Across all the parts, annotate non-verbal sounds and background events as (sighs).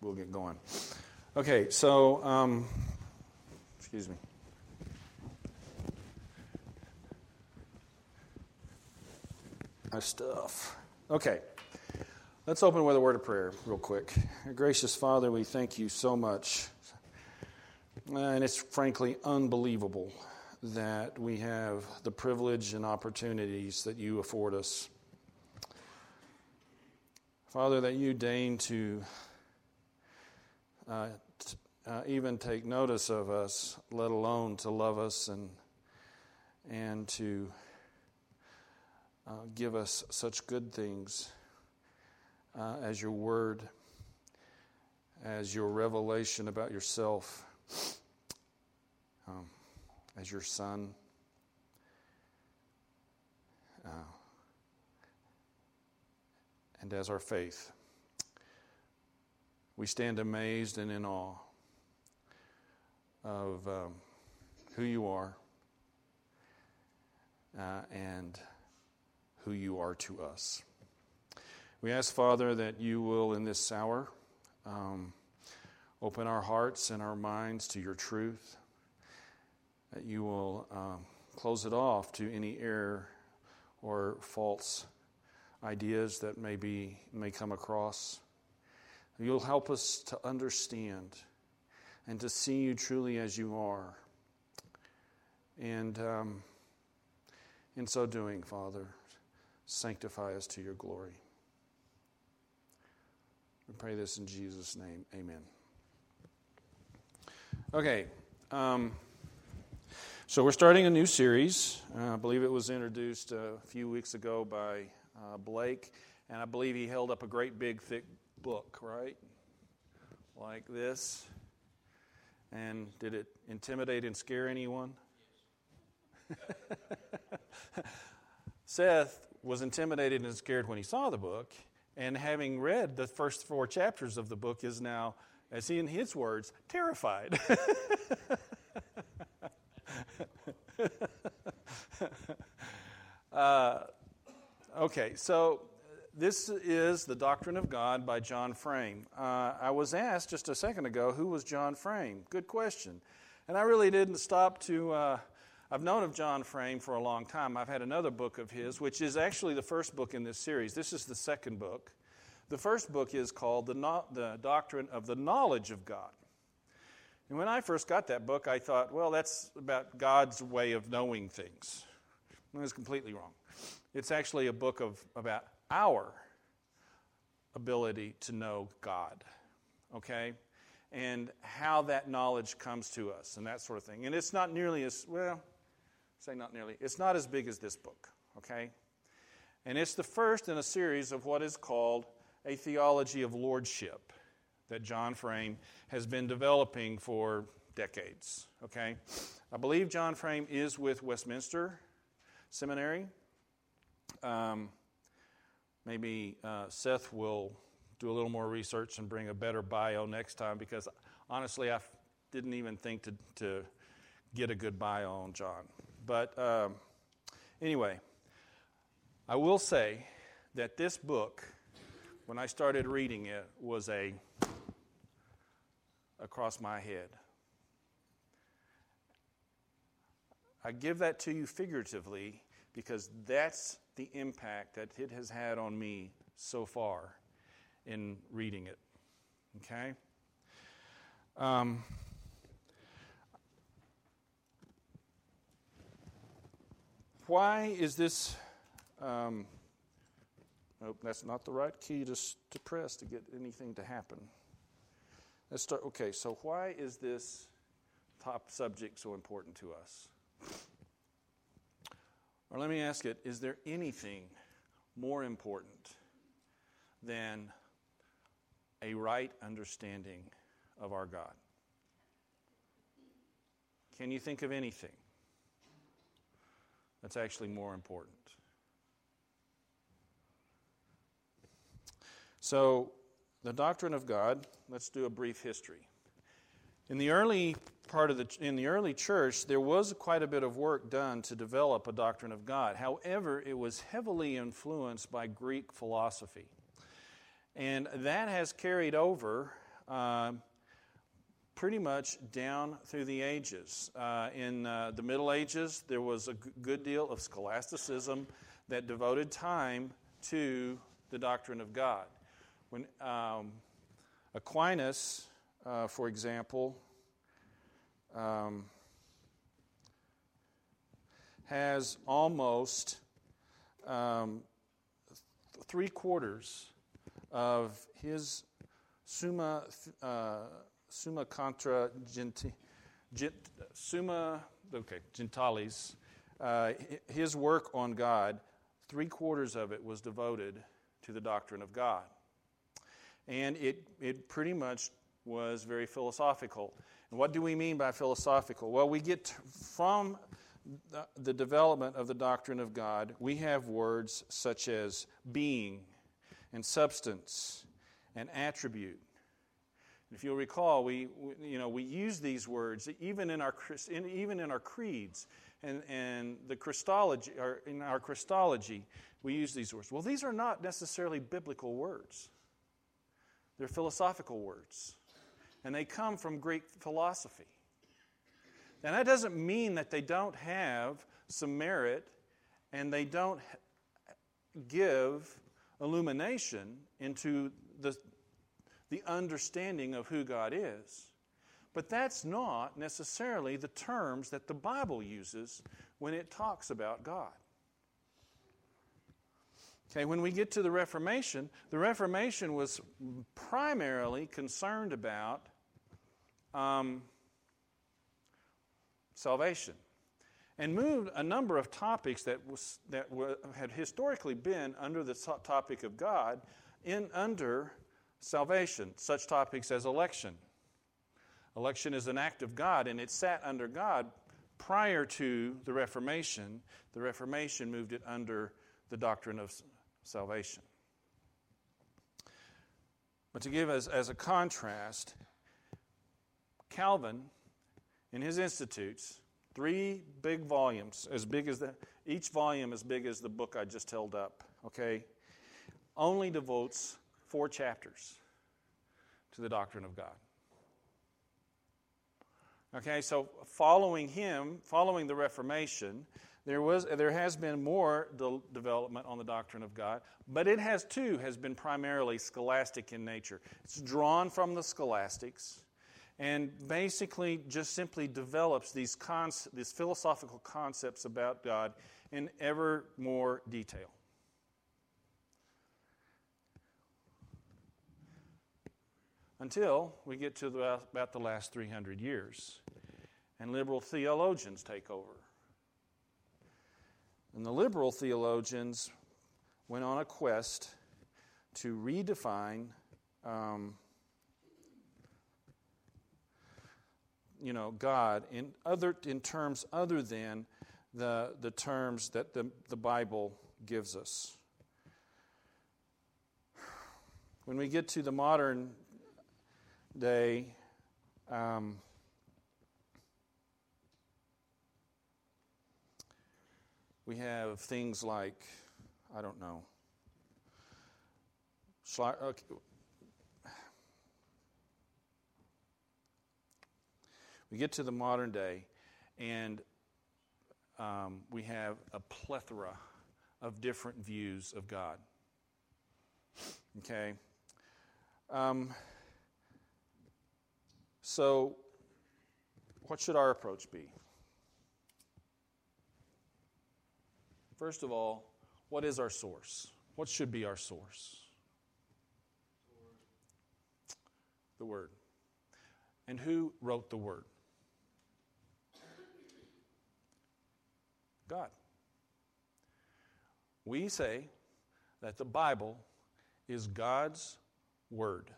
we'll get going. Okay, so, um, excuse me. My stuff. Okay, let's open with a word of prayer, real quick. Gracious Father, we thank you so much. And it's frankly unbelievable that we have the privilege and opportunities that you afford us. Father, that you deign to uh, t- uh, even take notice of us, let alone to love us and, and to uh, give us such good things uh, as your word, as your revelation about yourself, um, as your son. Uh, and as our faith. We stand amazed and in awe of um, who you are uh, and who you are to us. We ask, Father, that you will, in this hour, um, open our hearts and our minds to your truth, that you will um, close it off to any error or false ideas that may, be, may come across. You'll help us to understand and to see you truly as you are. And um, in so doing, Father, sanctify us to your glory. We pray this in Jesus' name. Amen. Okay. Um, so we're starting a new series. Uh, I believe it was introduced a few weeks ago by uh, Blake, and I believe he held up a great big thick book, right? Like this. And did it intimidate and scare anyone? (laughs) Seth was intimidated and scared when he saw the book, and having read the first four chapters of the book, is now, as he in his words, terrified. (laughs) uh, Okay, so this is The Doctrine of God by John Frame. Uh, I was asked just a second ago who was John Frame. Good question. And I really didn't stop to. Uh, I've known of John Frame for a long time. I've had another book of his, which is actually the first book in this series. This is the second book. The first book is called The, no- the Doctrine of the Knowledge of God. And when I first got that book, I thought, well, that's about God's way of knowing things. I was completely wrong. It's actually a book of about our ability to know God, okay? And how that knowledge comes to us and that sort of thing. And it's not nearly as, well, say not nearly, it's not as big as this book, okay? And it's the first in a series of what is called a theology of lordship that John Frame has been developing for decades, okay? I believe John Frame is with Westminster Seminary. Um, maybe uh, Seth will do a little more research and bring a better bio next time because honestly, I f- didn't even think to, to get a good bio on John. But um, anyway, I will say that this book, when I started reading it, was a across my head. I give that to you figuratively because that's the impact that it has had on me so far in reading it. Okay? Um, why is this? Um, nope, that's not the right key to, to press to get anything to happen. Let's start. Okay, so why is this top subject so important to us? Or let me ask it is there anything more important than a right understanding of our God? Can you think of anything that's actually more important? So, the doctrine of God, let's do a brief history. In the early part of the in the early church, there was quite a bit of work done to develop a doctrine of God. However, it was heavily influenced by Greek philosophy, and that has carried over um, pretty much down through the ages. Uh, in uh, the Middle Ages, there was a g- good deal of scholasticism that devoted time to the doctrine of God. When um, Aquinas, uh, for example, um, has almost um, th- three quarters of his Summa, uh, summa contra genti, gent, Summa, okay, Gentiles, uh, his work on God, three quarters of it was devoted to the doctrine of God. And it, it pretty much was very philosophical. And what do we mean by philosophical? Well, we get from the, development of the doctrine of God, we have words such as being and substance and attribute. If you'll recall, we, we, you know, we use these words even in our, even in our creeds and, and the Christology, or in our Christology, we use these words. Well, these are not necessarily biblical words, they're philosophical words, and they come from Greek philosophy. And that doesn't mean that they don't have some merit and they don't give illumination into the, the understanding of who God is. But that's not necessarily the terms that the Bible uses when it talks about God. Okay, when we get to the Reformation, the Reformation was primarily concerned about um, salvation and moved a number of topics that, was, that were, had historically been under the topic of God in under salvation, such topics as election. Election is an act of God, and it sat under God prior to the Reformation. The Reformation moved it under the doctrine of salvation. But to give as, as a contrast, Calvin, in his Institutes, three big volumes, as big as the, each volume as big as the book I just held up, okay, only devotes four chapters to the doctrine of God. Okay, so following him, following the Reformation, there, was, there has been more de- development on the doctrine of God, but it has too has been primarily scholastic in nature. It's drawn from the scholastics and basically just simply develops these, conce- these philosophical concepts about God in ever more detail. until we get to the, about the last 300 years. And liberal theologians take over. And the liberal theologians went on a quest to redefine, um, you know, God in other in terms other than the the terms that the, the Bible gives us. When we get to the modern day, um, we have things like, I don't know, we get to the modern day, and um, we have a plethora of different views of God. Okay? Um, so, what should our approach be? First of all, what is our source? What should be our source? The Word. And who wrote the Word? God. We say that the Bible is God's Word,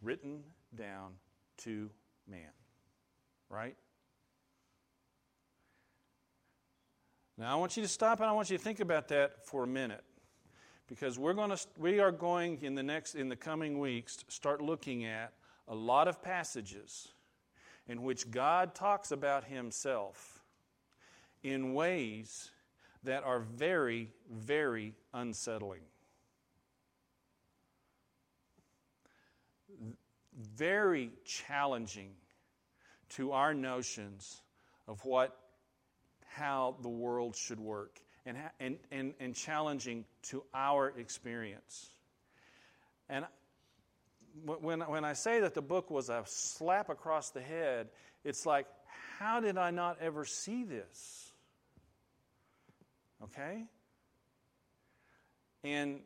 written down to man. Right? Now I want you to stop and I want you to think about that for a minute. Because we're going to we are going in the next in the coming weeks start looking at a lot of passages in which God talks about himself in ways that are very very unsettling. very challenging to our notions of what how the world should work and, and, and, and challenging to our experience. And when, when I say that the book was a slap across the head, it's like, how did I not ever see this? Okay? And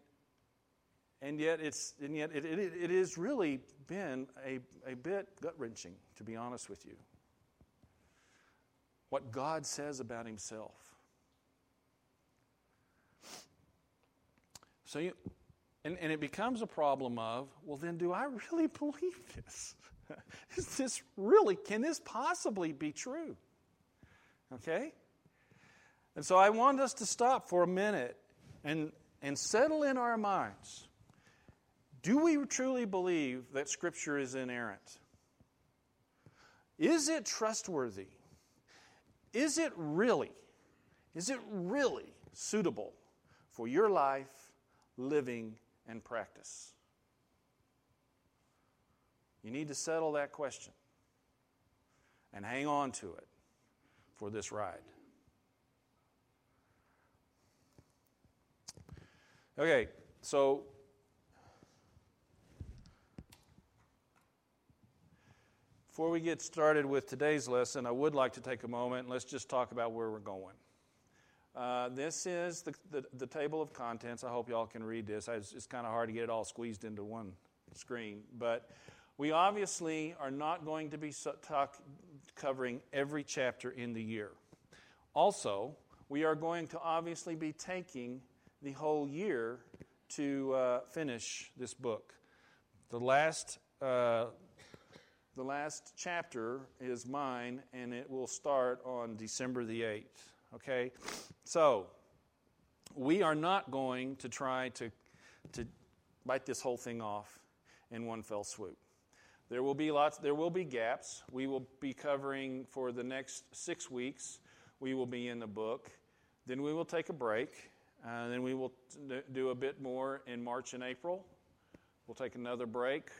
and yet it's and yet it, it, has really been a, a bit gut wrenching, to be honest with you. What God says about himself. So you and, and it becomes a problem of, well, then do I really (laughs) believe this? (laughs) Is this really, can this possibly be true? Okay? And so I want us to stop for a minute and, and settle in our minds. Do we truly believe that Scripture is inerrant? Is it trustworthy? Is it really, is it really suitable for your life, living, and practice? You need to settle that question and hang on to it for this ride. Okay, so before we get started with today's lesson, I would like to take a moment and let's just talk about where we're going. Uh, this is the, the, the, table of contents. I hope y'all can read this. It's, it's kind of hard to get it all squeezed into one screen. But we obviously are not going to be talk, covering every chapter in the year. Also, we are going to obviously be taking the whole year to uh, finish this book. The last, uh, the last chapter is mine, and it will start on December the 8th. Okay? So, we are not going to try to, to bite this whole thing off in one fell swoop. There will be lots, there will be gaps. We will be covering for the next six weeks, we will be in the book. Then we will take a break uh, then we will do a bit more in March and April. We'll take another break,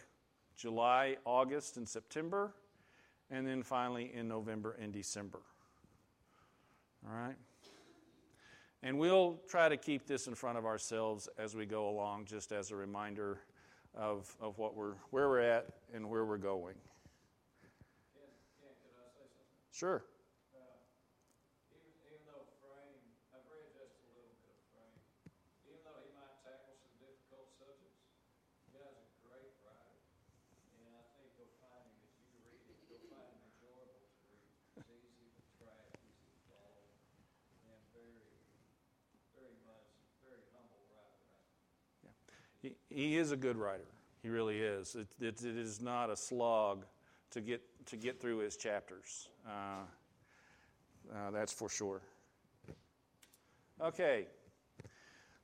July, August, and September, and then finally in November and December. All right? And we'll try to keep this in front of ourselves as we go along, just as a reminder of, of what we're, where we're at and where we're going. Sure. He is a good writer. He really is. It, it, it is not a slog to get to get through his chapters. Uh, uh, that's for sure. Okay.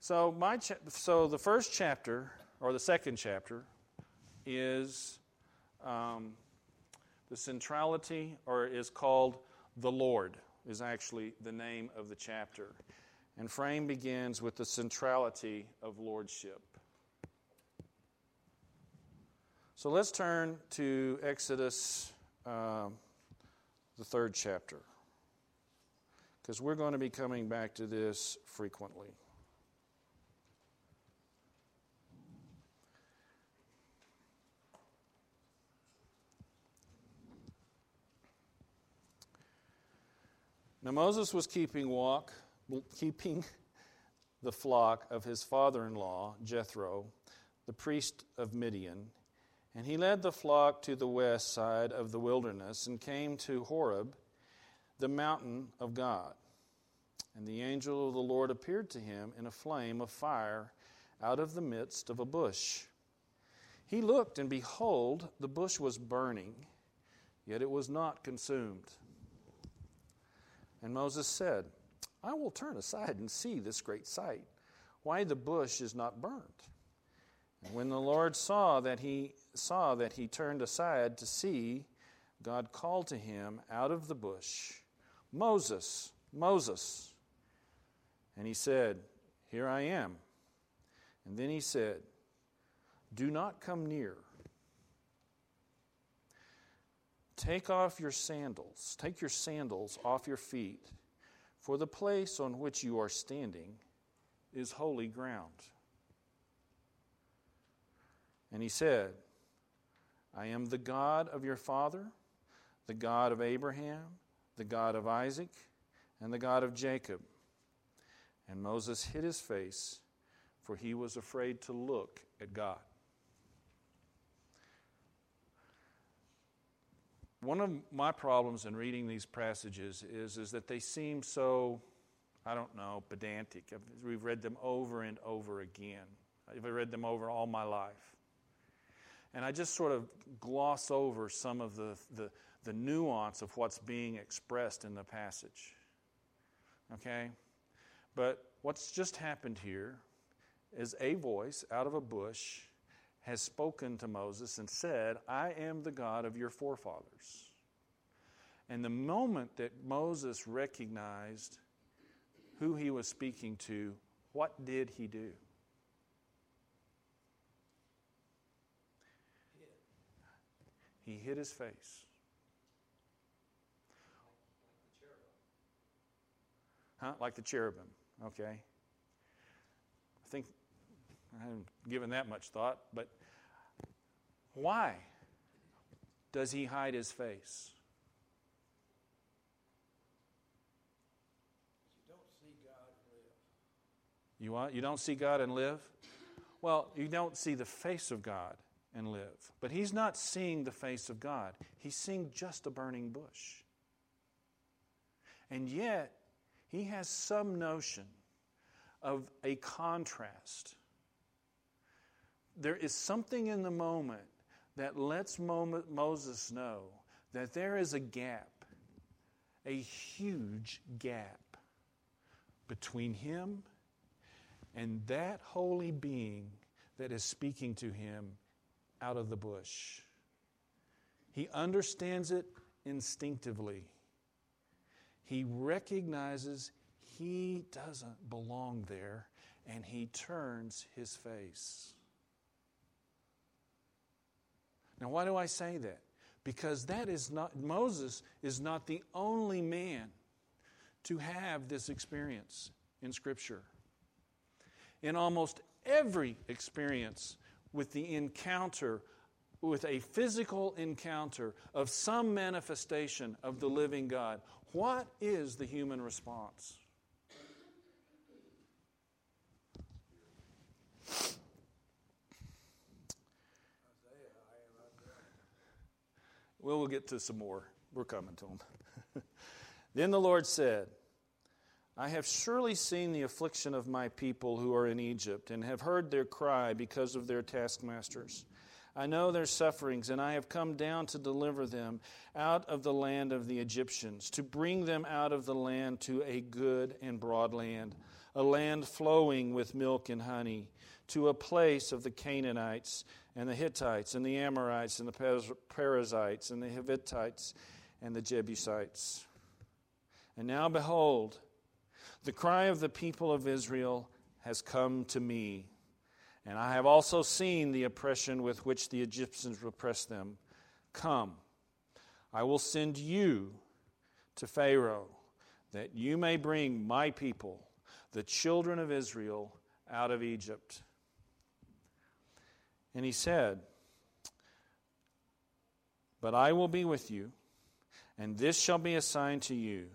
So my cha- so the first chapter or the second chapter is um, the centrality, or is called the Lord. Is actually the name of the chapter, and frame begins with the centrality of lordship. So let's turn to Exodus, uh, the third chapter, because we're going to be coming back to this frequently. Now Moses was keeping walk, keeping the flock of his father-in-law Jethro, the priest of Midian and he led the flock to the west side of the wilderness and came to Horeb, the mountain of God. And the angel of the Lord appeared to him in a flame of fire out of the midst of a bush. He looked, and behold, the bush was burning, yet it was not consumed. And Moses said, I will turn aside and see this great sight, why the bush is not burnt. When the Lord saw that he saw that he turned aside to see, God called to him out of the bush, Moses, Moses. And he said, Here I am. And then he said, Do not come near. Take off your sandals, take your sandals off your feet, for the place on which you are standing is holy ground. And he said, I am the God of your father, the God of Abraham, the God of Isaac, and the God of Jacob. And Moses hid his face, for he was afraid to look at God. One of my problems in reading these passages is, is that they seem so, I don't know, pedantic. We've read them over and over again. I've read them over all my life. And I just sort of gloss over some of the, the, the nuance of what's being expressed in the passage. Okay? But what's just happened here is a voice out of a bush has spoken to Moses and said, I am the God of your forefathers. And the moment that Moses recognized who he was speaking to, what did he do? He hid his face. Huh? Like the cherubim. Okay. I think I haven't given that much thought, but why does he hide his face? You don't see God and live. want you don't see God and live? Well, you don't see the face of God and live. But he's not seeing the face of God. He's seeing just a burning bush. And yet, he has some notion of a contrast there is something in the moment that lets Moses know that there is a gap, a huge gap between him and that holy being that is speaking to him out of the bush. He understands it instinctively. He recognizes he doesn't belong there and he turns his face. Now, why do I say that? Because that is not, Moses is not the only man to have this experience in Scripture. In almost every experience with the encounter, with a physical encounter of some manifestation of the living God, what is the human response? Well, we'll get to some more. We're coming to them. (laughs) then the Lord said, I have surely seen the affliction of my people who are in Egypt, and have heard their cry because of their taskmasters. I know their sufferings, and I have come down to deliver them out of the land of the Egyptians, to bring them out of the land to a good and broad land, a land flowing with milk and honey, to a place of the Canaanites and the Hittites and the Amorites and the Perizzites and the Hivitites and the Jebusites. And now behold, the cry of the people of Israel has come to me. And I have also seen the oppression with which the Egyptians oppress them. Come, I will send you to Pharaoh, that you may bring my people, the children of Israel, out of Egypt. And he said, But I will be with you, and this shall be a sign to you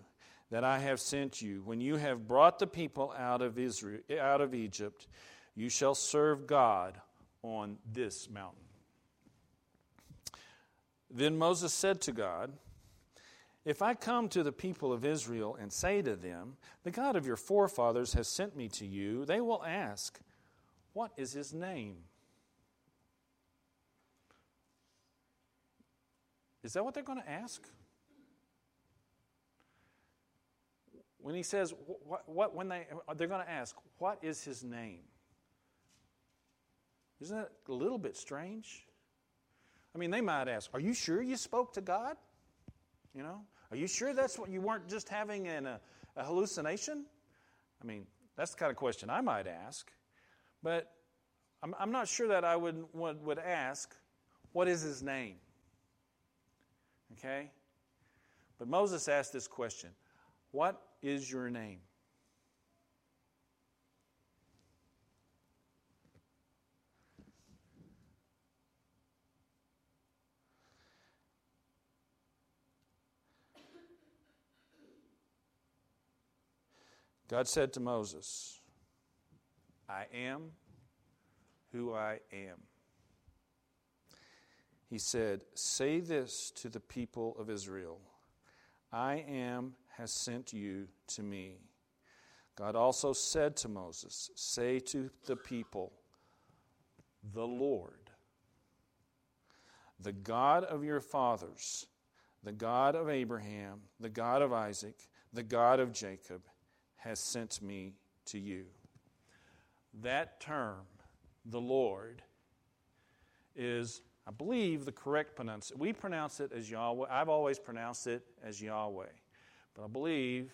that I have sent you. When you have brought the people out of Israel out of Egypt, you shall serve God on this mountain. Then Moses said to God, If I come to the people of Israel and say to them, The God of your forefathers has sent me to you, they will ask, What is his name? Is that what they're going to ask? When he says, what, what, when they, they're going to ask, what is his name? Isn't that a little bit strange? I mean, they might ask, Are you sure you spoke to God? You know, are you sure that's what you weren't just having a, a hallucination? I mean, that's the kind of question I might ask. But I'm, I'm not sure that I would, would, would ask, What is his name? Okay? But Moses asked this question What is your name? God said to Moses, I am who I am. He said, Say this to the people of Israel I am has sent you to me. God also said to Moses, Say to the people, The Lord, the God of your fathers, the God of Abraham, the God of Isaac, the God of Jacob, has sent me to you. That term, the Lord, is, I believe, the correct pronunciation. We pronounce it as Yahweh. I've always pronounced it as Yahweh. But I believe,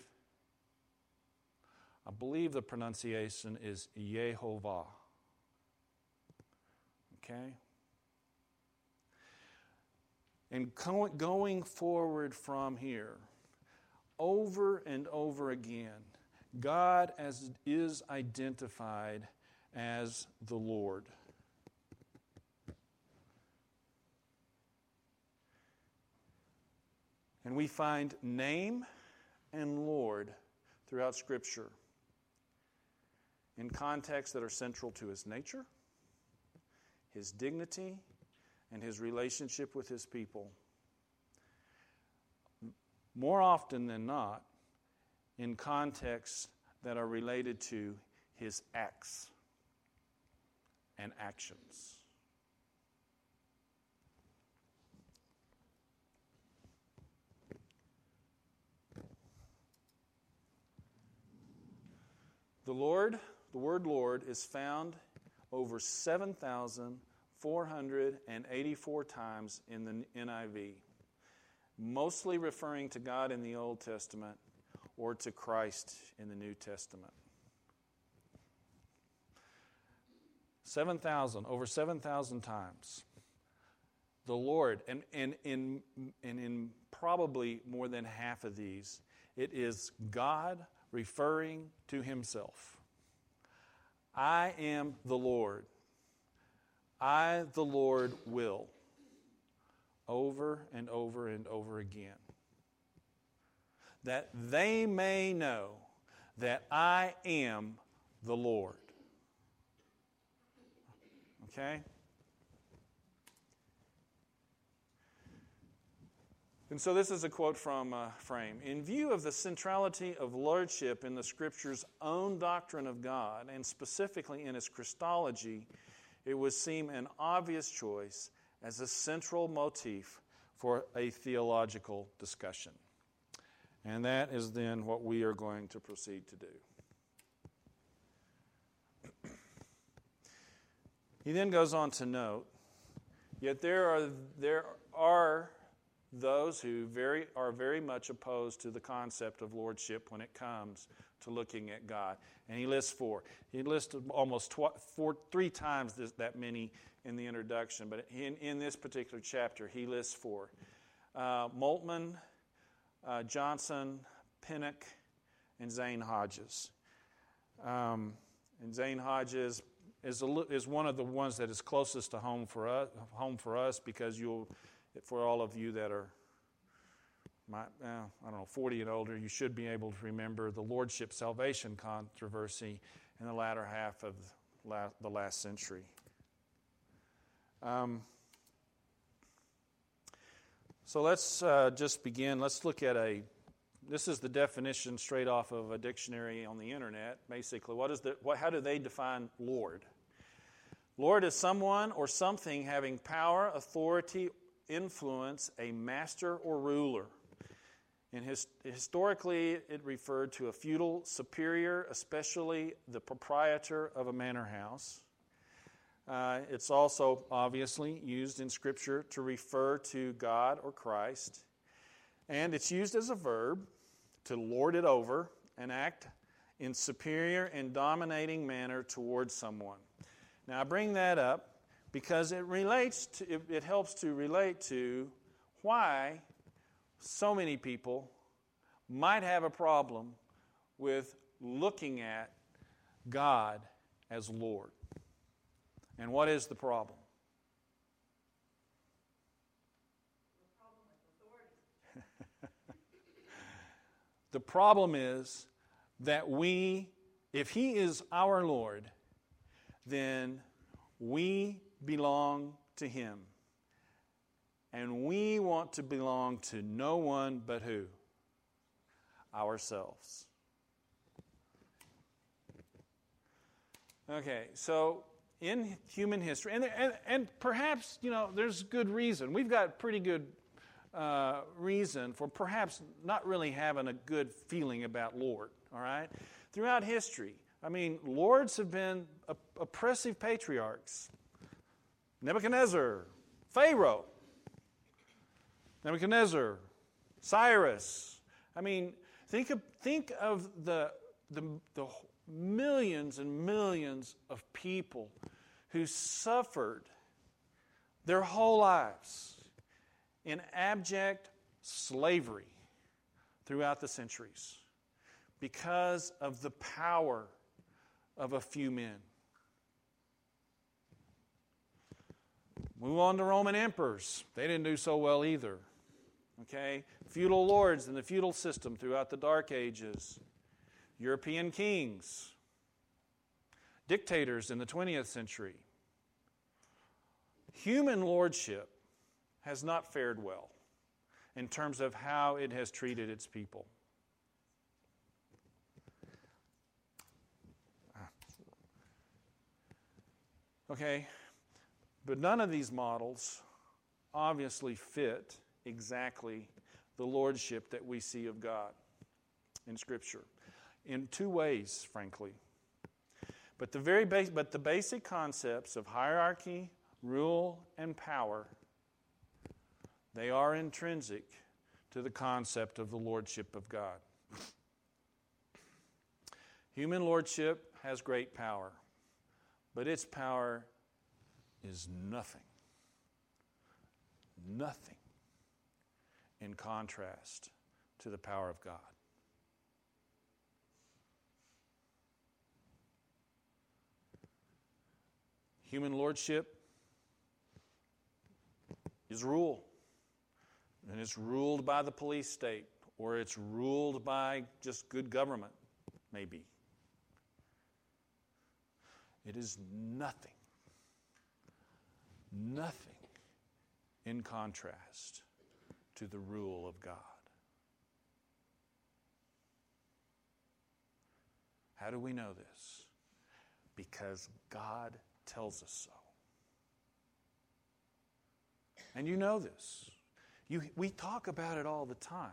I believe the pronunciation is Yehovah. Okay? And going forward from here, over and over again, God as is identified as the Lord. And we find name and Lord throughout Scripture in contexts that are central to his nature, his dignity, and his relationship with his people. More often than not, in contexts that are related to his acts and actions. The Lord, the word Lord, is found over 7,484 times in the NIV, mostly referring to God in the Old Testament or to Christ in the New Testament. 7,000, over 7,000 times. The Lord, and, and, in, and in probably more than half of these, it is God referring to Himself. I am the Lord. I, the Lord, will. Over and over and over again that they may know that I am the Lord. Okay? And so this is a quote from uh, Frame. In view of the centrality of lordship in the Scripture's own doctrine of God, and specifically in its Christology, it would seem an obvious choice as a central motif for a theological discussion. And that is then what we are going to proceed to do. he then goes on to note, yet there are, there are those who very, are very much opposed to the concept of lordship when it comes to looking at God. And he lists four. He lists almost tw- four, three times this, that many in the introduction, but in, in this particular chapter, he lists four. Uh, Moltmann, uh, Johnson, Pinnock, and Zane Hodges. Um, and Zane Hodges is, a, is one of the ones that is closest to home for us, home for us because you'll, for all of you that are, my, uh, I don't know, 40 and older, you should be able to remember the lordship salvation controversy in the latter half of the last century. Um, so let's uh, just begin. Let's look at a. This is the definition straight off of a dictionary on the internet. Basically, what is the? What, how do they define Lord? Lord is someone or something having power, authority, influence, a master or ruler. And his, historically, it referred to a feudal superior, especially the proprietor of a manor house. Uh, it's also obviously used in Scripture to refer to God or Christ. And it's used as a verb to lord it over and act in superior and dominating manner towards someone. Now, I bring that up because it relates to, it, it helps to relate to why so many people might have a problem with looking at God as Lord. And what is the problem? (laughs) the problem is that we, if He is our Lord, then we belong to Him. And we want to belong to no one but who? Ourselves. Okay, so in human history, and, and, and perhaps, you know, there's good reason. We've got pretty good uh, reason for perhaps not really having a good feeling about Lord, all right? Throughout history, I mean, lords have been oppressive patriarchs. Nebuchadnezzar, Pharaoh, Nebuchadnezzar, Cyrus. I mean, think of, think of the, the, the millions and millions of people who suffered their whole lives in abject slavery throughout the centuries because of the power of a few men. Move on to Roman emperors. They didn't do so well either. Okay? Feudal lords in the feudal system throughout the Dark Ages. European kings. Dictators in the 20th century. Human lordship has not fared well in terms of how it has treated its people. Okay, but none of these models obviously fit exactly the lordship that we see of God in Scripture in two ways, frankly. But the, very but the basic concepts of hierarchy, rule, and power, they are intrinsic to the concept of the lordship of God. Human lordship has great power, but its power is nothing. Nothing in contrast to the power of God. Human lordship is rule. And it's ruled by the police state, or it's ruled by just good government, maybe. It is nothing, nothing in contrast to the rule of God. How do we know this? Because God tells us so. And you know this. You, we talk about it all the time.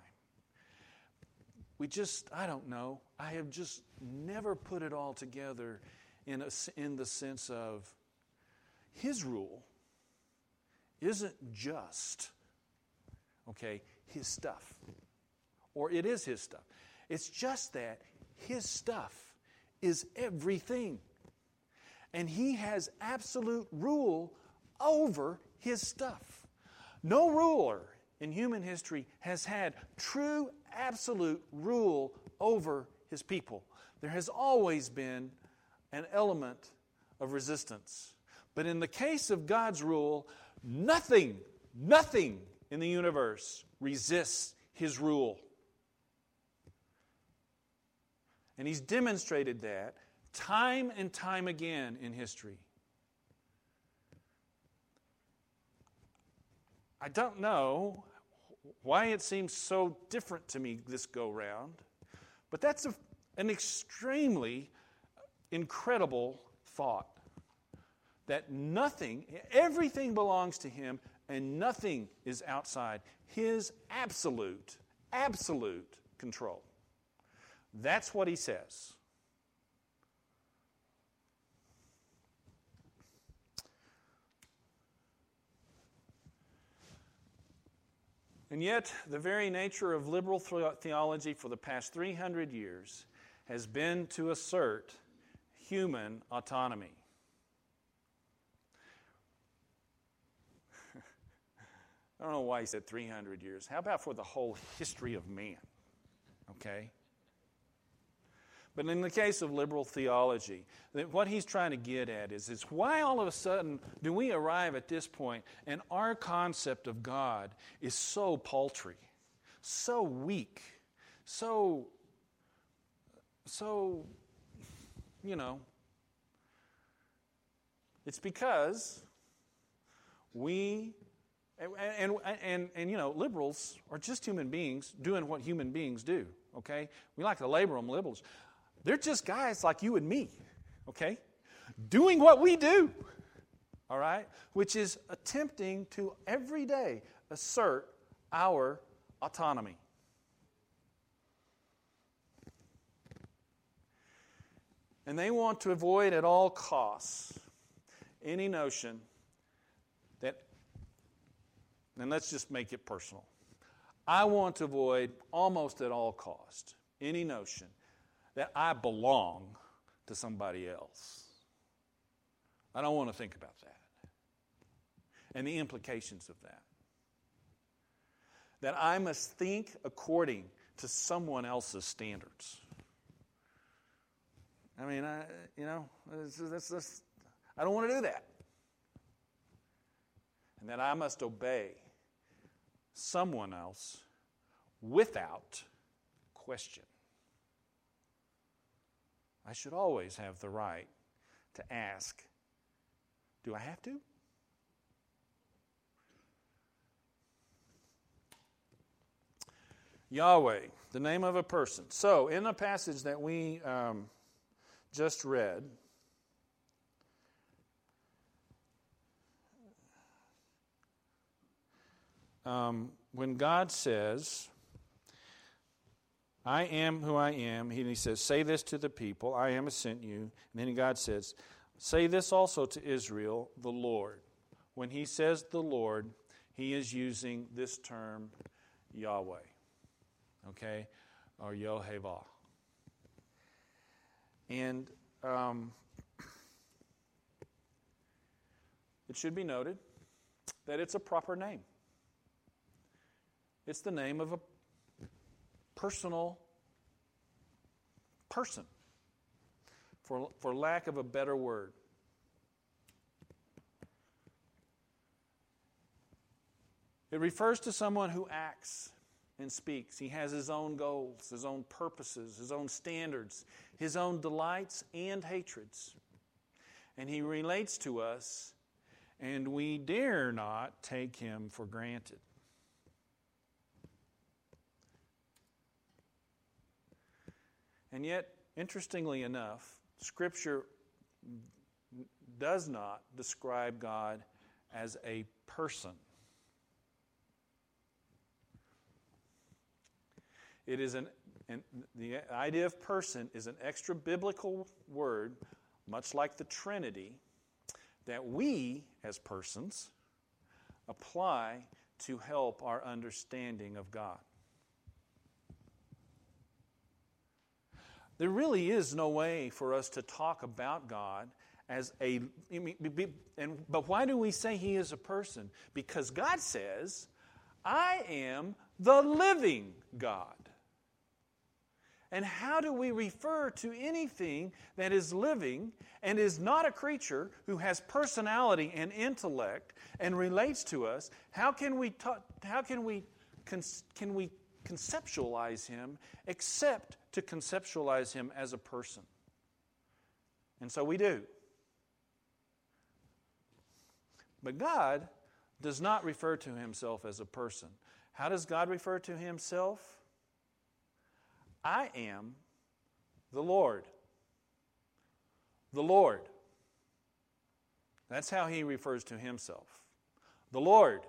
We just, I don't know, I have just never put it all together in, a, in the sense of His rule isn't just okay, his stuff. Or it is his stuff. It's just that his stuff is everything. And he has absolute rule over his stuff. No ruler in human history has had true, absolute rule over his people. There has always been an element of resistance. But in the case of God's rule, nothing, nothing in the universe resists his rule. And he's demonstrated that time and time again in history. I don't know why it seems so different to me this go round, but that's a, an extremely incredible thought. That nothing, everything belongs to him, and nothing is outside his absolute, absolute control. That's what he says. And yet, the very nature of liberal theology for the past 300 years has been to assert human autonomy. I don't know why he said 300 years. How about for the whole history of man? Okay? But in the case of liberal theology, what he's trying to get at is, is why all of a sudden do we arrive at this point and our concept of God is so paltry, so weak, so, so, you know, it's because we and, and, and, and, you know, liberals are just human beings doing what human beings do, okay? We like to label them liberals. They're just guys like you and me, okay? Doing what we do, all right? Which is attempting to every day assert our autonomy. And they want to avoid at all costs any notion and let's just make it personal. I want to avoid almost at all cost any notion that I belong to somebody else. I don't want to think about that. And the implications of that. That I must think according to someone else's standards. I mean, I, you know, I don't want to do that. And that I must obey someone else without question. I should always have the right to ask, do I have to? Yahweh, the name of a person. So, in the passage that we um, just read, um, when God says, I am who I am. He says, Say this to the people, I am sent you. And then God says, Say this also to Israel, the Lord. When he says the Lord, he is using this term, Yahweh. Okay? Or Yehovah. And um, it should be noted that it's a proper name. It's the name of a personal person, for, for lack of a better word. It refers to someone who acts and speaks. He has his own goals, his own purposes, his own standards, his own delights and hatreds. And he relates to us, and we dare not take him for granted. And yet, interestingly enough, Scripture does not describe God as a person. It is an, an, the idea of person is an extra biblical word, much like the Trinity, that we as persons apply to help our understanding of God. There really is no way for us to talk about God as a. And, but why do we say He is a person? Because God says, I am the living God. And how do we refer to anything that is living and is not a creature who has personality and intellect and relates to us? How can we, ta- how can we, can we conceptualize him except to conceptualize him as a person. And so we do. But God does not refer to himself as a person. How does God refer to himself? I am the Lord. The Lord. That's how he refers to himself. The Lord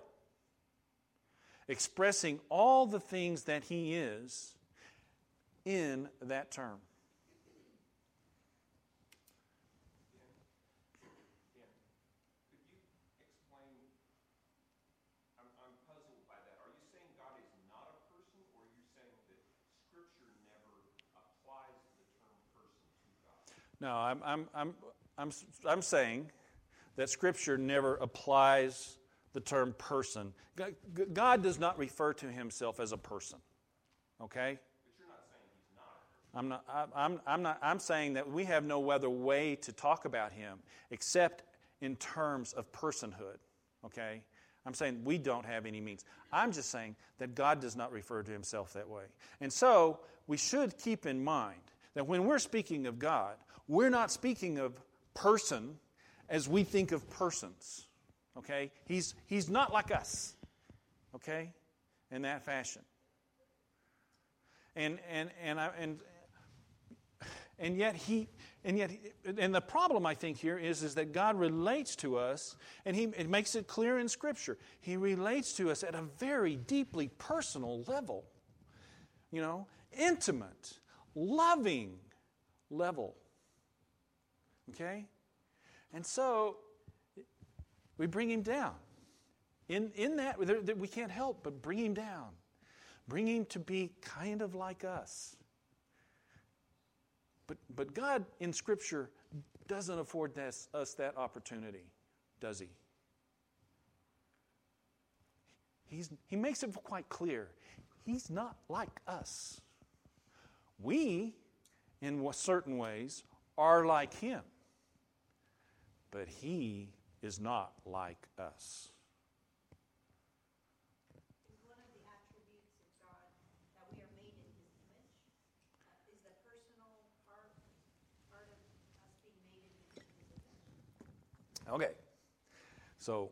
expressing all the things that He is in that term. No, I'm, I'm, I'm, I'm, I'm saying that Scripture never applies the term person. God does not refer to himself as a person. Okay? I'm not, I'm, I'm, not, I'm saying that we have no other way to talk about him except in terms of personhood. Okay? I'm saying we don't have any means. I'm just saying that God does not refer to himself that way. And so we should keep in mind that when we're speaking of God, we're not speaking of person as we think of persons. Okay? He's, he's not like us. Okay? In that fashion. And, and, and, I, and, and yet he and yet and the problem i think here is, is that god relates to us and he it makes it clear in scripture. He relates to us at a very deeply personal level you know intimate loving level. Okay? And so we bring him down. In, in that we can't help but bring him down. Bring him to be kind of like us but, but God in Scripture doesn't afford this, us that opportunity, does He? He's, he makes it quite clear. He's not like us. We, in certain ways, are like Him. But He is not like us. Okay. So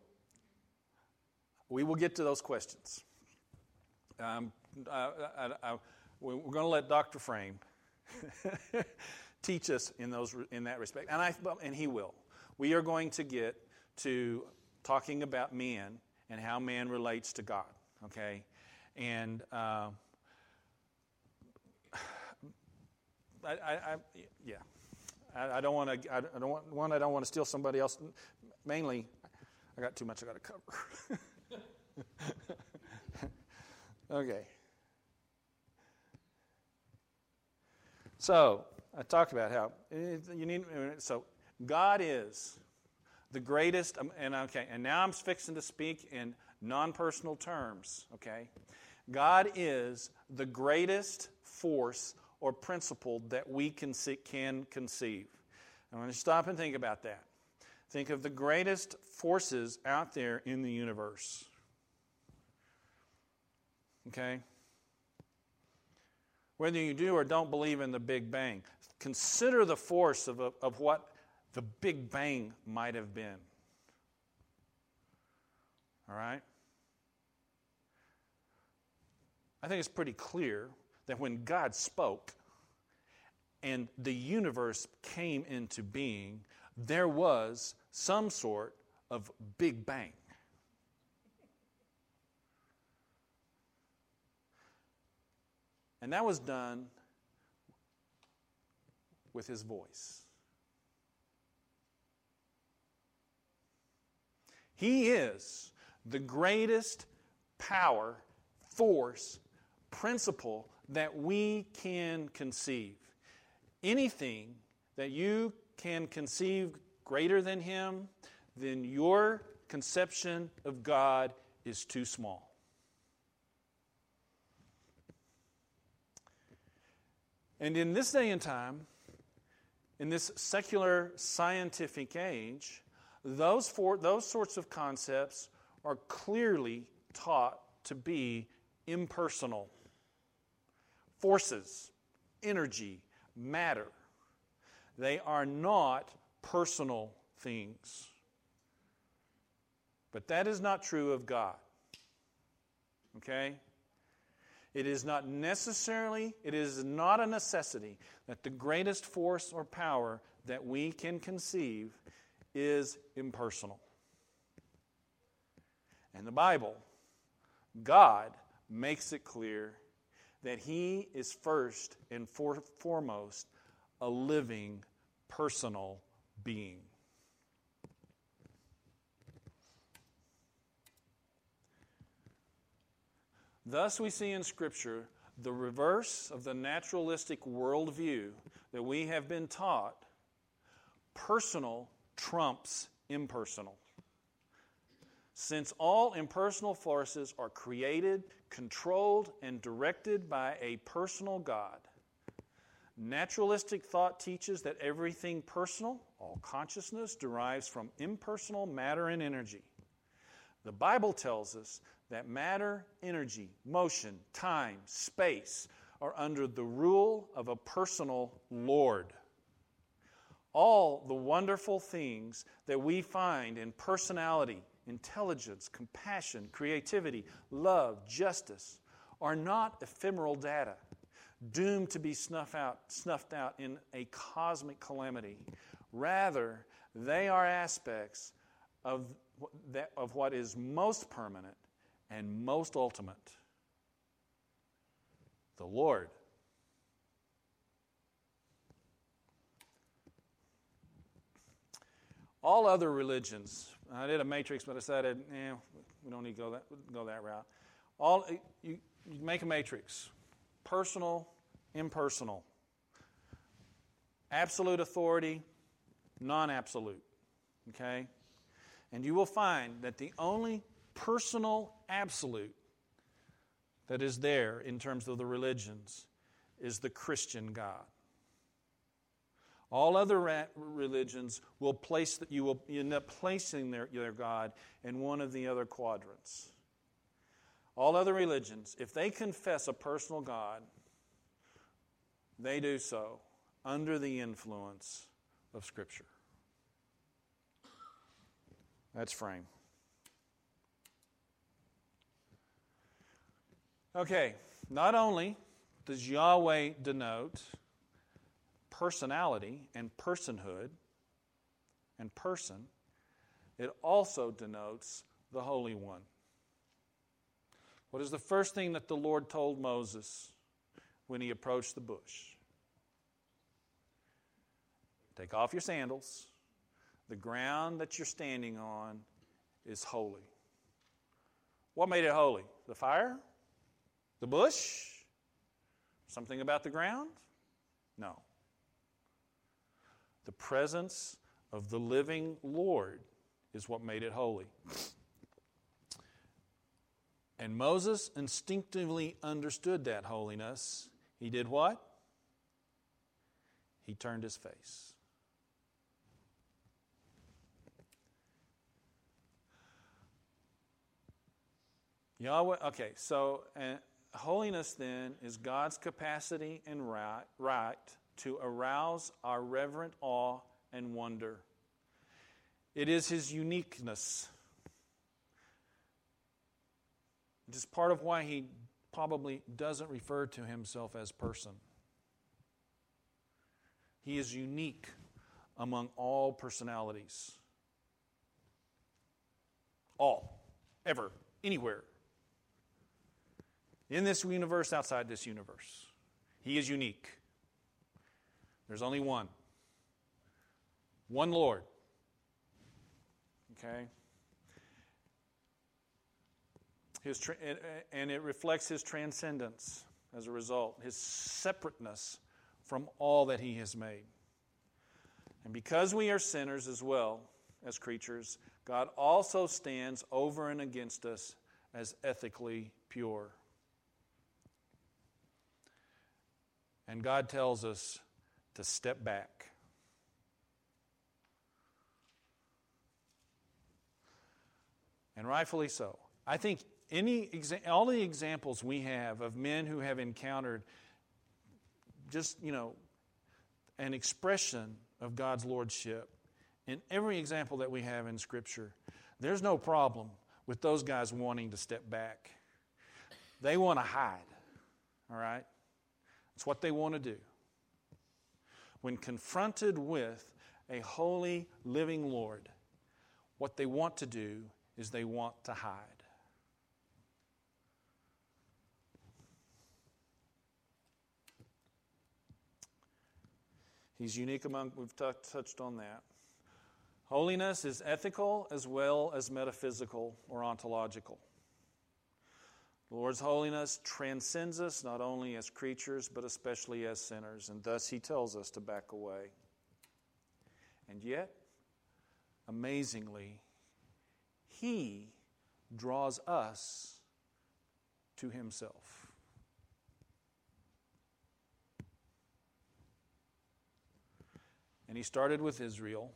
we will get to those questions. Um, I, I, I, we're going to let Dr. Frame (laughs) teach us in, those, in that respect, and, I, and he will. We are going to get to talking about man and how man relates to God, okay? And uh, (sighs) I, yeah, I, don't want to. I don't want one. I don't want to steal somebody else. Mainly, I got too much I got to cover. (laughs) okay. So I talked about how you need. So God is the greatest. Um, and okay, and now I'm fixing to speak in non-personal terms. Okay, God is the greatest force or principle that we can, see, can conceive. I want to stop and think about that. Think of the greatest forces out there in the universe. Okay? Whether you do or don't believe in the Big Bang, consider the force of, a, of what the Big Bang might have been. All right? I think it's pretty clear that when God spoke and the universe came into being, there was some sort of big bang. And that was done with his voice. He is the greatest power, force, principle that we can conceive. Anything that you can conceive greater than Him, then your conception of God is too small. And in this day and time, in this secular scientific age, those, for, those sorts of concepts are clearly taught to be impersonal forces, energy, matter. They are not personal things. But that is not true of God. Okay? It is not necessarily, it is not a necessity that the greatest force or power that we can conceive is impersonal. And the Bible, God makes it clear that He is first and for, foremost a living, personal being. Thus, we see in Scripture the reverse of the naturalistic worldview that we have been taught. Personal trumps impersonal. Since all impersonal forces are created, controlled, and directed by a personal God. Naturalistic thought teaches that everything personal, all consciousness, derives from impersonal matter and energy. The Bible tells us that matter, energy, motion, time, space are under the rule of a personal Lord. All the wonderful things that we find in personality, intelligence, compassion, creativity, love, justice are not ephemeral data doomed to be snuffed out, snuffed out in a cosmic calamity. Rather, they are aspects of, that, of what is most permanent and most ultimate the Lord. All other religions, I did a matrix, but I decided, eh, we don't need to go that, go that route. All, you, you make a matrix personal, impersonal, absolute authority, non absolute. Okay? And you will find that the only personal absolute that is there in terms of the religions is the Christian God. All other religions will place that you will end up placing their, their God in one of the other quadrants. All other religions, if they confess a personal God, they do so under the influence of Scripture. That's frame. Okay, not only does Yahweh denote personality and personhood and person, it also denotes the Holy One. What is the first thing that the Lord told Moses when he approached the bush? Take off your sandals. The ground that you're standing on is holy. What made it holy? The fire? The bush? Something about the ground? No. The presence of the living Lord is what made it holy. And Moses instinctively understood that holiness. He did what? He turned his face. Yahweh, okay, so uh, holiness then is God's capacity and right, right to arouse our reverent awe and wonder. It is his uniqueness. It is part of why he probably doesn't refer to himself as person. He is unique among all personalities. All, ever, anywhere in this universe, outside this universe. He is unique. There's only one. One Lord. Okay? His tra- and it reflects his transcendence as a result, his separateness from all that he has made. And because we are sinners as well as creatures, God also stands over and against us as ethically pure. And God tells us to step back. And rightfully so. I think any all the examples we have of men who have encountered just, you know, an expression of God's lordship in every example that we have in Scripture, there's no problem with those guys wanting to step back. They want to hide, all right? That's what they want to do. When confronted with a holy, living Lord, what they want to do is they want to hide. He's unique among, we've t- touched on that. Holiness is ethical as well as metaphysical or ontological. The Lord's holiness transcends us not only as creatures, but especially as sinners, and thus He tells us to back away. And yet, amazingly, He draws us to himself. And he started with Israel.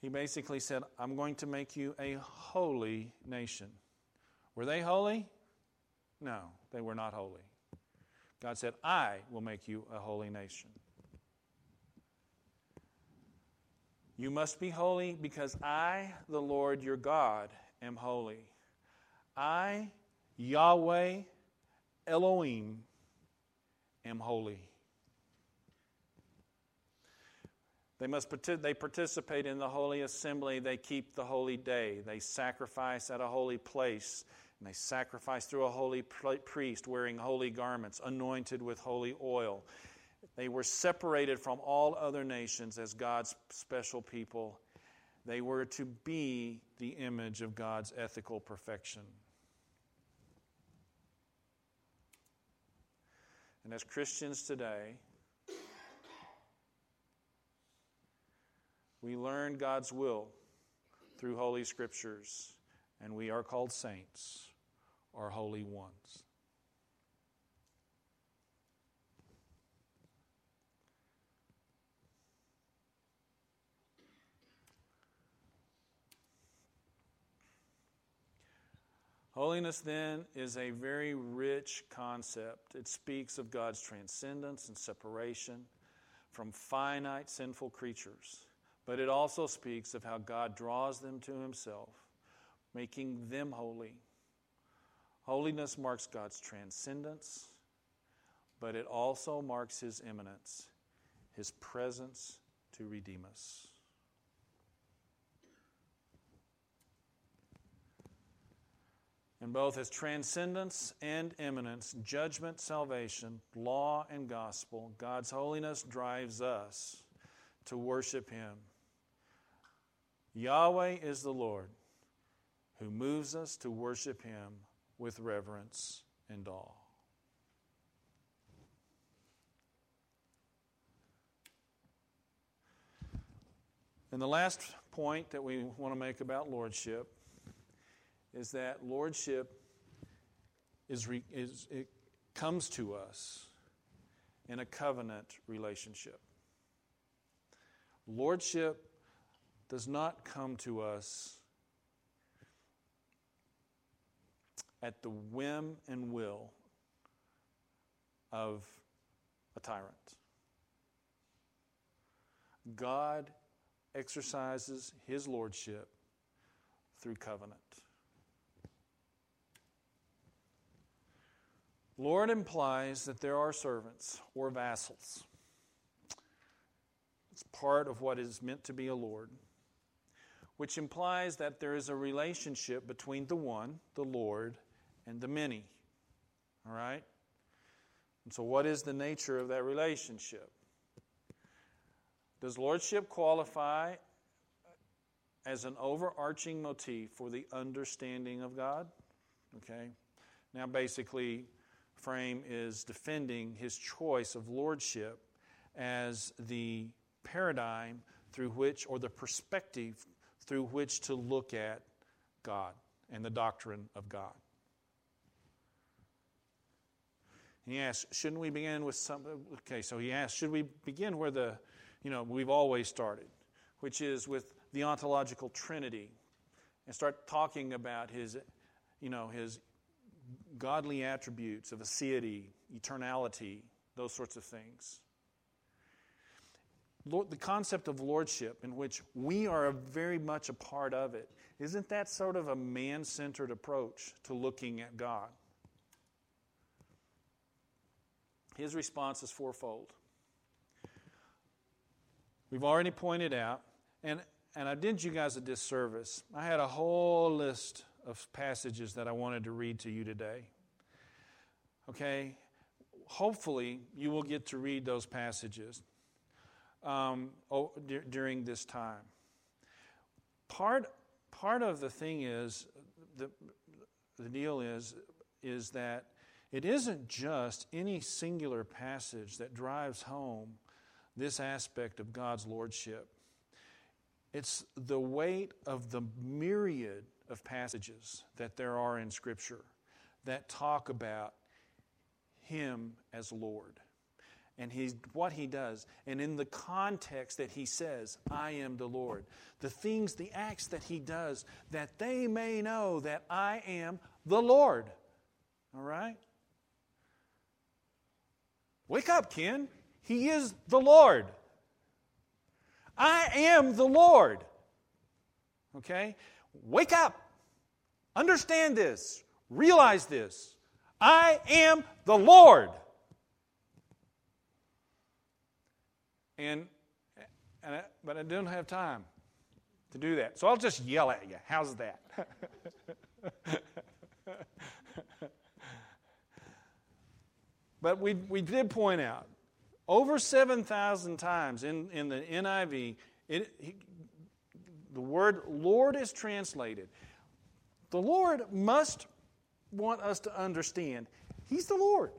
He basically said, I'm going to make you a holy nation. Were they holy? No, they were not holy. God said, I will make you a holy nation. You must be holy because I, the Lord your God, am holy. I, Yahweh Elohim, am holy. They must they participate in the holy assembly. They keep the holy day. They sacrifice at a holy place. And they sacrifice through a holy priest wearing holy garments, anointed with holy oil. They were separated from all other nations as God's special people. They were to be the image of God's ethical perfection. And as Christians today, we learn God's will through Holy Scriptures, and we are called saints or holy ones. Holiness, then, is a very rich concept. It speaks of God's transcendence and separation from finite sinful creatures, but it also speaks of how God draws them to Himself, making them holy. Holiness marks God's transcendence, but it also marks His immanence, His presence to redeem us. in both as transcendence and immanence, judgment, salvation, law, and gospel, God's holiness drives us to worship Him. Yahweh is the Lord who moves us to worship Him with reverence and awe. And the last point that we want to make about lordship is that lordship is, is it comes to us in a covenant relationship. Lordship does not come to us at the whim and will of a tyrant. God exercises his lordship through covenant. Lord implies that there are servants or vassals. It's part of what is meant to be a Lord, which implies that there is a relationship between the one, the Lord, and the many. All right? And so, what is the nature of that relationship? Does lordship qualify as an overarching motif for the understanding of God? Okay. Now, basically, Frame is defending his choice of lordship as the paradigm through which, or the perspective through which to look at God and the doctrine of God. He asks, shouldn't we begin with some? Okay, so he asks, should we begin where the, you know, we've always started, which is with the ontological trinity, and start talking about his, you know, his godly attributes of aseity, eternality, those sorts of things. Lord, the concept of lordship, in which we are very much a part of it, isn't that sort of a man centered approach to looking at God? His response is fourfold. We've already pointed out, and, and I did you guys a disservice. I had a whole list of passages that I wanted to read to you today. Okay? Hopefully, you will get to read those passages um, d- during this time. Part, part of the thing is, the, the deal is, is that it isn't just any singular passage that drives home this aspect of God's lordship. It's the weight of the myriad of passages that there are in Scripture that talk about Him as Lord and he's, what he does, and in the context that he says, I am the Lord. The things, the acts that he does, that they may know that I am the Lord. All right? Wake up, Ken. He is the Lord. I am the Lord. Okay? Wake up. Understand this. Realize this. I am the Lord. And, and I, but I don't have time to do that. So I'll just yell at you. How's that? (laughs) but we, we did point out over 7,000 times in, in the NIV, it, he, the word Lord is translated. The Lord must want us to understand He's the Lord.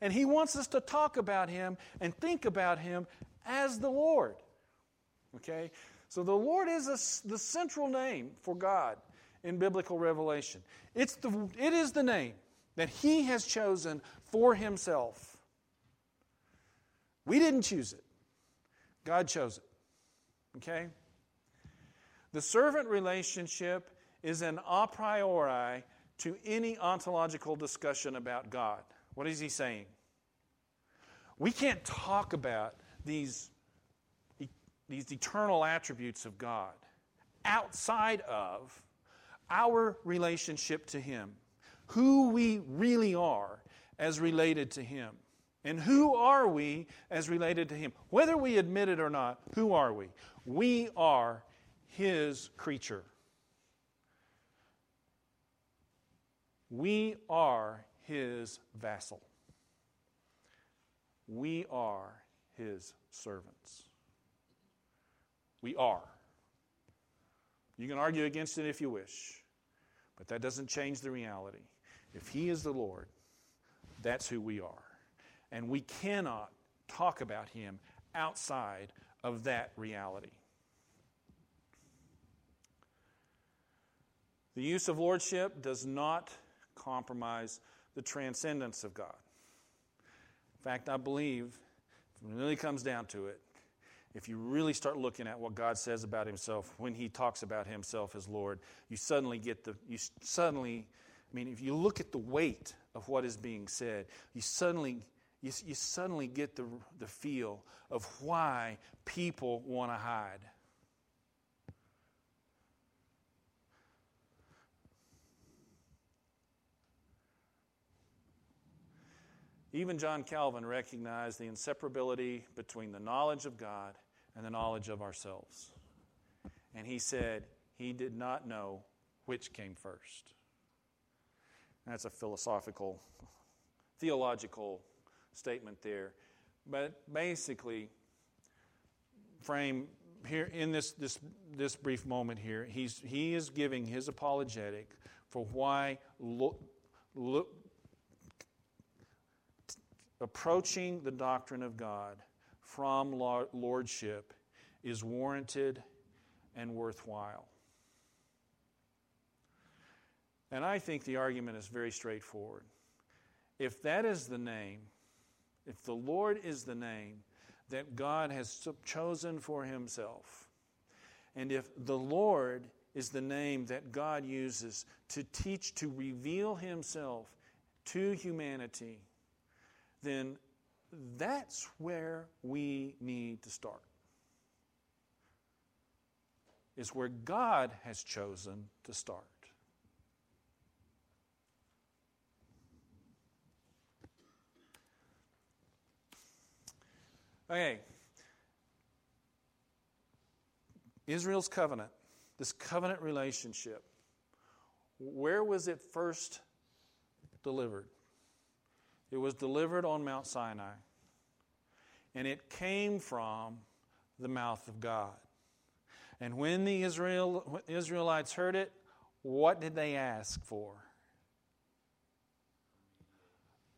And He wants us to talk about Him and think about Him as the Lord. Okay? So the Lord is a, the central name for God in biblical revelation. It's the, it is the name that He has chosen for Himself. We didn't choose it, God chose it. Okay? The servant relationship is an a priori to any ontological discussion about God. What is He saying? We can't talk about these, these eternal attributes of God outside of our relationship to Him, who we really are as related to Him. And who are we as related to Him? Whether we admit it or not, who are we? We are His creature. We are His vassal. We are his servants. We are. You can argue against it if you wish, but that doesn't change the reality. If he is the Lord, that's who we are. And we cannot talk about him outside of that reality. The use of lordship does not compromise the transcendence of God. In fact, I believe it really comes down to it, if you really start looking at what God says about himself when he talks about himself as Lord, you suddenly get the, you suddenly, I mean, if you look at the weight of what is being said, you suddenly, you, you suddenly get the, the feel of why people want to hide. Even John Calvin recognized the inseparability between the knowledge of God and the knowledge of ourselves. And he said he did not know which came first. That's a philosophical, theological statement there. But basically, frame here in this, this, this brief moment here, he's, he is giving his apologetic for why lo, lo, approaching the doctrine of God from lordship is warranted and worthwhile. And I think the argument is very straightforward. If that is the name, if the Lord is the name that God has chosen for himself, and if the Lord is the name that God uses to teach, to reveal himself to humanity, then that's where we need to start. Is where God has chosen to start. Okay. Israel's covenant, this covenant relationship, where was it first delivered? It was delivered on Mount Sinai. And it came from the mouth of God. And when the Israel, Israelites heard it, what did they ask for?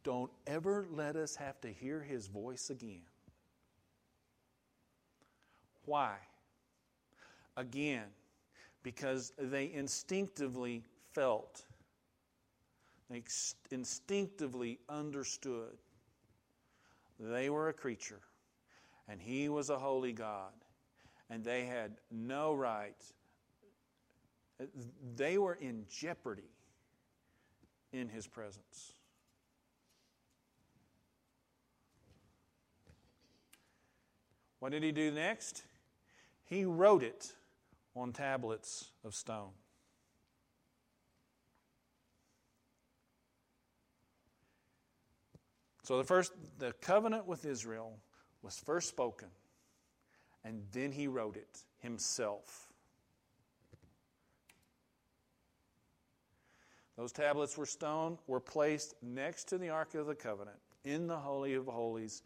Don't ever let us have to hear his voice again. Why? again because they instinctively felt, instinctively understood they were a creature and He was a holy God, and they had no right. They were in jeopardy in His presence. What did He do next? He wrote it on tablets of stone. So the first the covenant with Israel was first spoken, and then he wrote it himself. Those tablets were stone, were placed next to the Ark of the Covenant in the Holy of Holies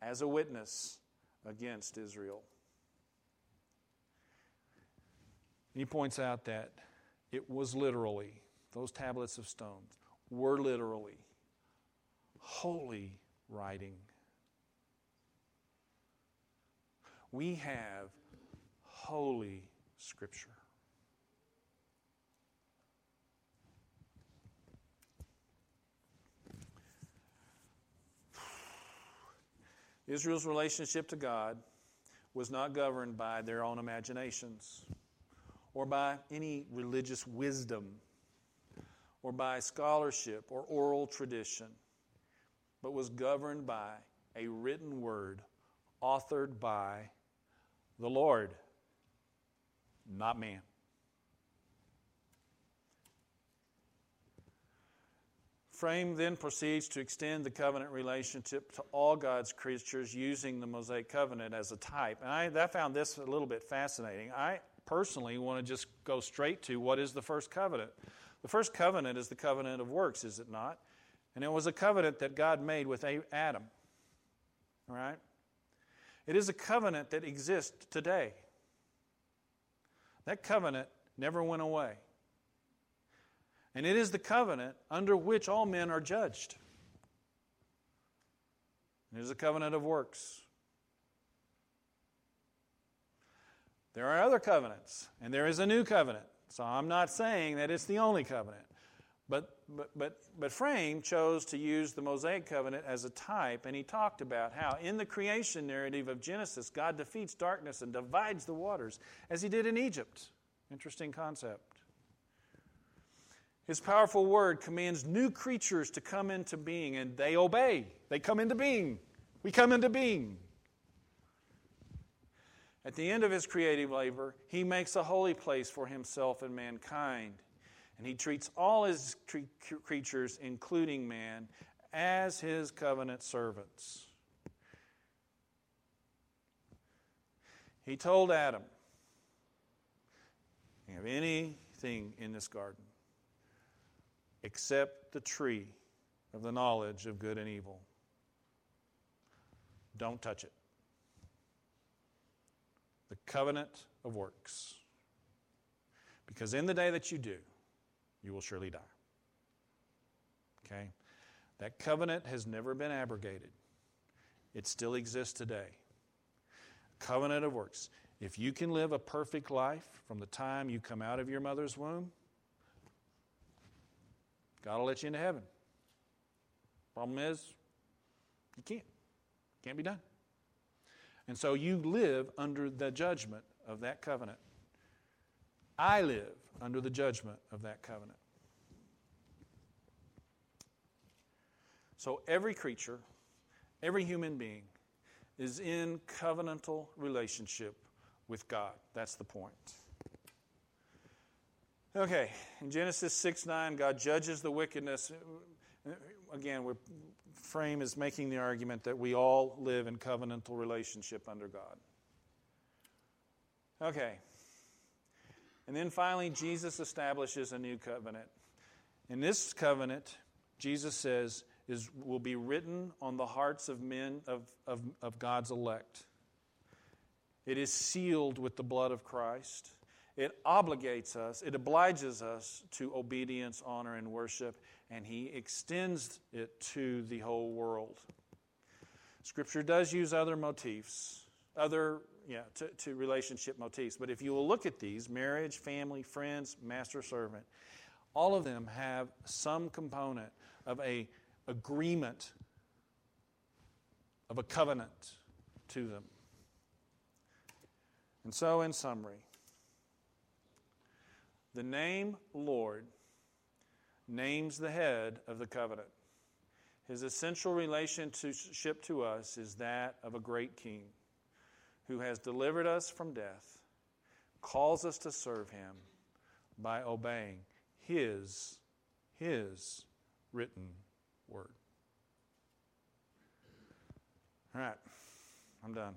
as a witness against Israel. He points out that it was literally, those tablets of stone were literally holy writing. We have holy Scripture. Israel's relationship to God was not governed by their own imaginations or by any religious wisdom or by scholarship or oral tradition, but was governed by a written word authored by the Lord, not man. Frame then proceeds to extend the covenant relationship to all God's creatures using the Mosaic covenant as a type. And I, I found this a little bit fascinating. I personally want to just go straight to what is the first covenant. The first covenant is the covenant of works, is it not? And it was a covenant that God made with Adam. All right? It is a covenant that exists today. That covenant never went away. And it is the covenant under which all men are judged. It is a covenant of works. There are other covenants, and there is a new covenant. So I'm not saying that it's the only covenant. But, but, but, but Frame chose to use the Mosaic covenant as a type, and he talked about how in the creation narrative of Genesis, God defeats darkness and divides the waters, as he did in Egypt. Interesting concept. His powerful word commands new creatures to come into being, and they obey. They come into being. We come into being. At the end of his creative labor, he makes a holy place for himself and mankind. And he treats all his creatures, including man, as his covenant servants. He told Adam, You have anything in this garden except the tree of the knowledge of good and evil. Don't touch it. The covenant of works. Because in the day that you do, you will surely die. Okay? That covenant has never been abrogated, it still exists today. Covenant of works. If you can live a perfect life from the time you come out of your mother's womb, God will let you into heaven. Problem is, you can't. Can't be done. And so you live under the judgment of that covenant. I live under the judgment of that covenant. So every creature, every human being is in covenantal relationship with God. That's the point. Okay, in Genesis 6 9, God judges the wickedness. Again, we're, Frame is making the argument that we all live in covenantal relationship under God. Okay, and then finally, Jesus establishes a new covenant. In this covenant, Jesus says, is, will be written on the hearts of men, of, of, of God's elect. It is sealed with the blood of Christ. It obligates us, it obliges us to obedience, honor, and worship, and He extends it to the whole world. Scripture does use other motifs, other yeah, to, to relationship motifs. But if you will look at these marriage, family, friends, master, servant all of them have some component of a agreement, of a covenant to them. And so, in summary, the name Lord names the head of the covenant. His essential relationship to us is that of a great king who has delivered us from death, calls us to serve him by obeying his his written word. All right. I'm done.